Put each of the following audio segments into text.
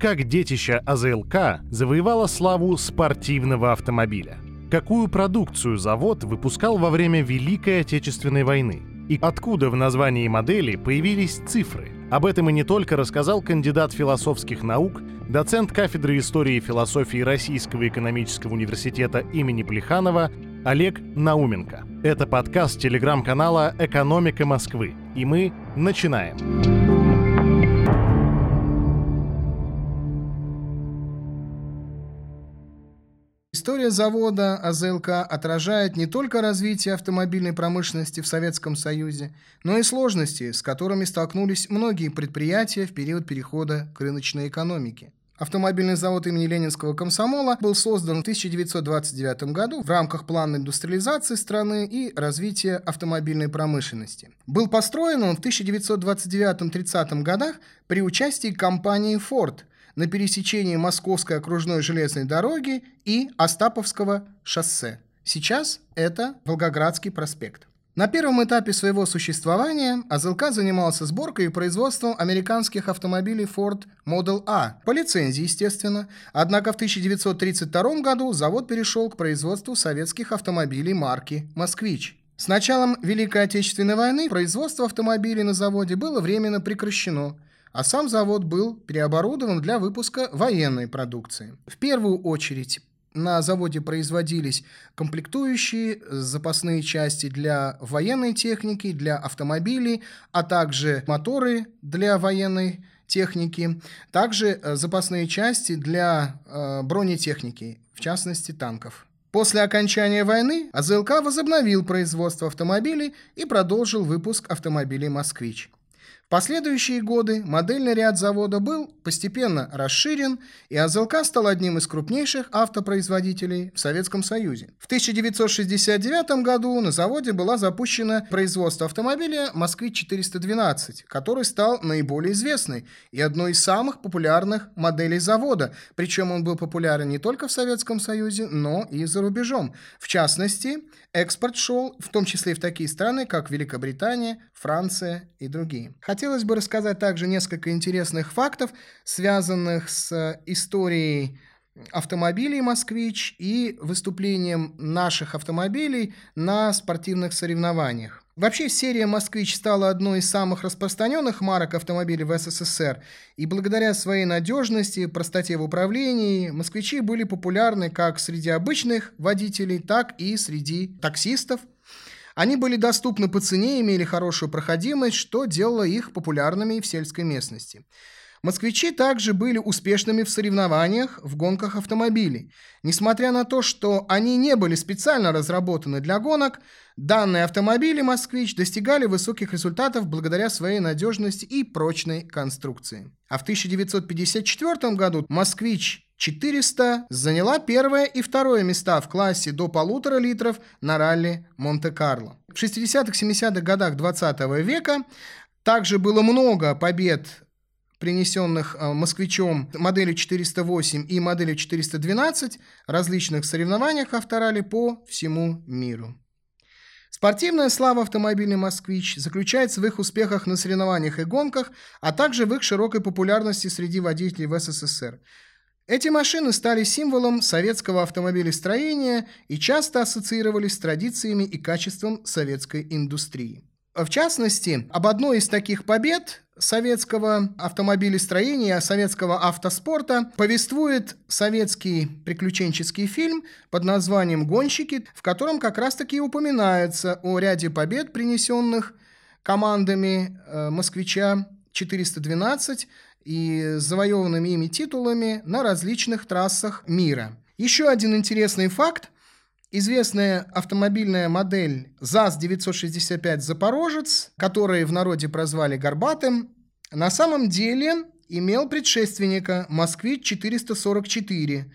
как детище АЗЛК завоевало славу спортивного автомобиля. Какую продукцию завод выпускал во время Великой Отечественной войны? И откуда в названии модели появились цифры? Об этом и не только рассказал кандидат философских наук, доцент кафедры истории и философии Российского экономического университета имени Плеханова Олег Науменко. Это подкаст телеграм-канала «Экономика Москвы». И мы начинаем. История завода АЗЛК отражает не только развитие автомобильной промышленности в Советском Союзе, но и сложности, с которыми столкнулись многие предприятия в период перехода к рыночной экономике. Автомобильный завод имени Ленинского комсомола был создан в 1929 году в рамках плана индустриализации страны и развития автомобильной промышленности. Был построен он в 1929-30 годах при участии компании Ford на пересечении Московской окружной железной дороги и Остаповского шоссе. Сейчас это Волгоградский проспект. На первом этапе своего существования АЗЛК занимался сборкой и производством американских автомобилей Ford Model A, по лицензии, естественно. Однако в 1932 году завод перешел к производству советских автомобилей марки «Москвич». С началом Великой Отечественной войны производство автомобилей на заводе было временно прекращено, а сам завод был переоборудован для выпуска военной продукции. В первую очередь на заводе производились комплектующие, запасные части для военной техники, для автомобилей, а также моторы для военной техники, также э, запасные части для э, бронетехники, в частности танков. После окончания войны АЗЛК возобновил производство автомобилей и продолжил выпуск автомобилей «Москвич» последующие годы модельный ряд завода был постепенно расширен, и АЗЛК стал одним из крупнейших автопроизводителей в Советском Союзе. В 1969 году на заводе была запущена производство автомобиля «Москвич-412», который стал наиболее известной и одной из самых популярных моделей завода, причем он был популярен не только в Советском Союзе, но и за рубежом. В частности, экспорт шел в том числе и в такие страны, как Великобритания, Франция и другие. Хотелось бы рассказать также несколько интересных фактов, связанных с историей автомобилей «Москвич» и выступлением наших автомобилей на спортивных соревнованиях. Вообще серия «Москвич» стала одной из самых распространенных марок автомобилей в СССР, и благодаря своей надежности, простоте в управлении, «Москвичи» были популярны как среди обычных водителей, так и среди таксистов, они были доступны по цене, имели хорошую проходимость, что делало их популярными в сельской местности. Москвичи также были успешными в соревнованиях в гонках автомобилей. Несмотря на то, что они не были специально разработаны для гонок, данные автомобили «Москвич» достигали высоких результатов благодаря своей надежности и прочной конструкции. А в 1954 году «Москвич» 400 заняла первое и второе места в классе до полутора литров на ралли Монте-Карло. В 60-70-х годах 20 века также было много побед принесенных э, москвичом моделью 408 и моделью 412 различных соревнованиях авторали по всему миру. Спортивная слава автомобильный «Москвич» заключается в их успехах на соревнованиях и гонках, а также в их широкой популярности среди водителей в СССР. Эти машины стали символом советского автомобилестроения и часто ассоциировались с традициями и качеством советской индустрии. В частности, об одной из таких побед советского автомобилестроения, советского автоспорта повествует советский приключенческий фильм под названием «Гонщики», в котором как раз-таки упоминается о ряде побед, принесенных командами э, «Москвича 412», и завоеванными ими титулами на различных трассах мира. Еще один интересный факт. Известная автомобильная модель ЗАЗ-965 «Запорожец», который в народе прозвали «Горбатым», на самом деле имел предшественника «Москвич-444»,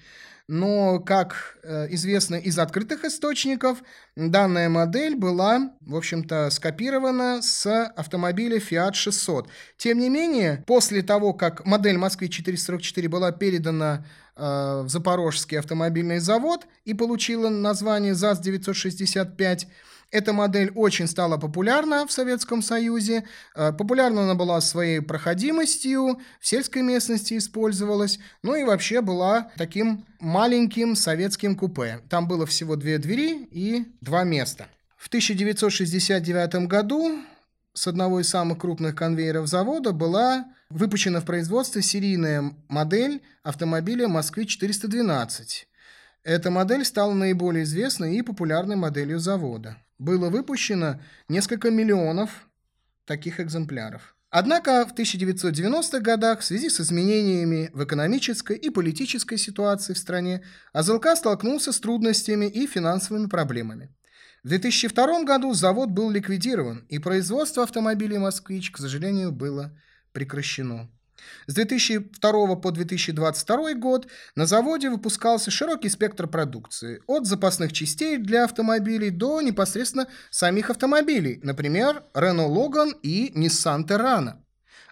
но, как э, известно из открытых источников, данная модель была, в общем-то, скопирована с автомобиля Fiat 600. Тем не менее, после того, как модель Москвы 444 была передана э, в Запорожский автомобильный завод и получила название ЗАЗ-965, Эта модель очень стала популярна в Советском Союзе. Э, популярна она была своей проходимостью, в сельской местности использовалась, ну и вообще была таким маленьким советским купе. Там было всего две двери и два места. В 1969 году с одного из самых крупных конвейеров завода была выпущена в производство серийная модель автомобиля «Москвич-412». Эта модель стала наиболее известной и популярной моделью завода. Было выпущено несколько миллионов таких экземпляров. Однако в 1990-х годах в связи с изменениями в экономической и политической ситуации в стране АЗЛК столкнулся с трудностями и финансовыми проблемами. В 2002 году завод был ликвидирован, и производство автомобилей «Москвич», к сожалению, было прекращено. С 2002 по 2022 год на заводе выпускался широкий спектр продукции, от запасных частей для автомобилей до непосредственно самих автомобилей, например, Renault Logan и Nissan Terrano.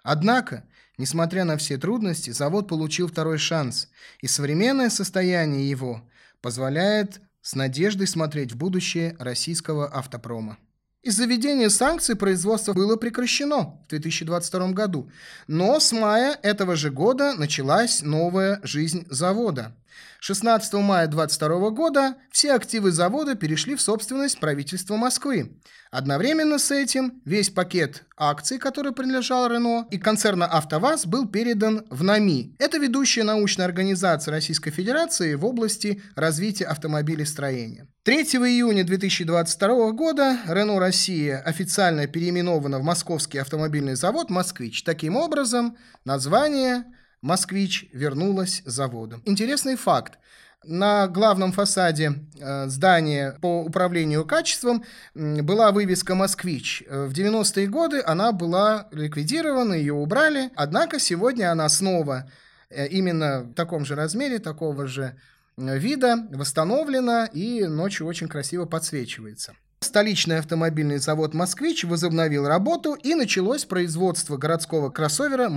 Однако, несмотря на все трудности, завод получил второй шанс, и современное состояние его позволяет с надеждой смотреть в будущее российского автопрома. Из-за введения санкций производство было прекращено в 2022 году, но с мая этого же года началась новая жизнь завода. 16 мая 2022 года все активы завода перешли в собственность правительства Москвы. Одновременно с этим весь пакет акций, который принадлежал Рено, и концерна «АвтоВАЗ» был передан в НАМИ. Это ведущая научная организация Российской Федерации в области развития автомобилестроения. 3 июня 2022 года Рено Россия официально переименована в Московский автомобильный завод «Москвич». Таким образом, название «Москвич» вернулось заводом. Интересный факт. На главном фасаде э, здания по управлению качеством была вывеска «Москвич». В 90-е годы она была ликвидирована, ее убрали, однако сегодня она снова э, именно в таком же размере, такого же э, вида восстановлена и ночью очень красиво подсвечивается. Столичный автомобильный завод «Москвич» возобновил работу и началось производство городского кроссовера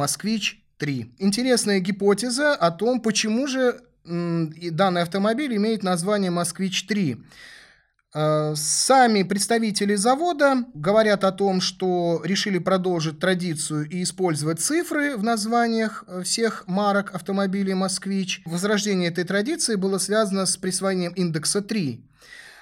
«Москвич-3». Интересная гипотеза о том, почему же данный автомобиль имеет название «Москвич-3». Э, сами представители завода говорят о том, что решили продолжить традицию и использовать цифры в названиях э, всех марок автомобилей «Москвич». Возрождение этой традиции было связано с присвоением индекса 3.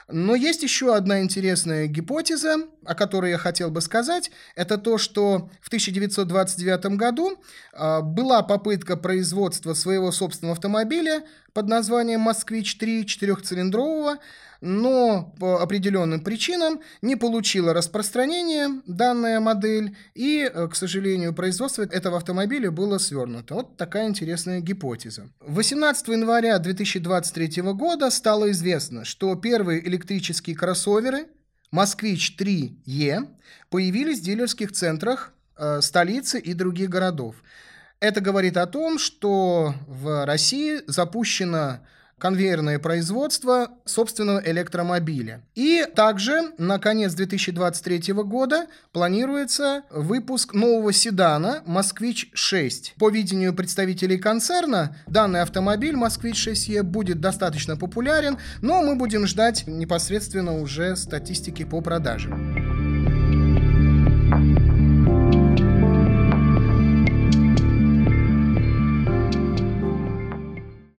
Но есть еще одна интересная гипотеза, о которой я хотел бы сказать. Это то, что в 1929 году э, была попытка производства своего собственного автомобиля под названием «Москвич-3» четырехцилиндрового, но по определенным причинам не получила распространения данная модель, и, э, к сожалению, производство этого автомобиля было свернуто. Вот такая интересная гипотеза. 18 января 2023 года стало известно, что первые электрические кроссоверы «Москвич 3Е» появились в дилерских центрах э, столицы и других городов. Это говорит о том, что в России запущено конвейерное производство собственного электромобиля. И также на конец 2023 года планируется выпуск нового седана «Москвич-6». По видению представителей концерна, данный автомобиль «Москвич-6Е» будет достаточно популярен, но мы будем ждать непосредственно уже статистики по продажам.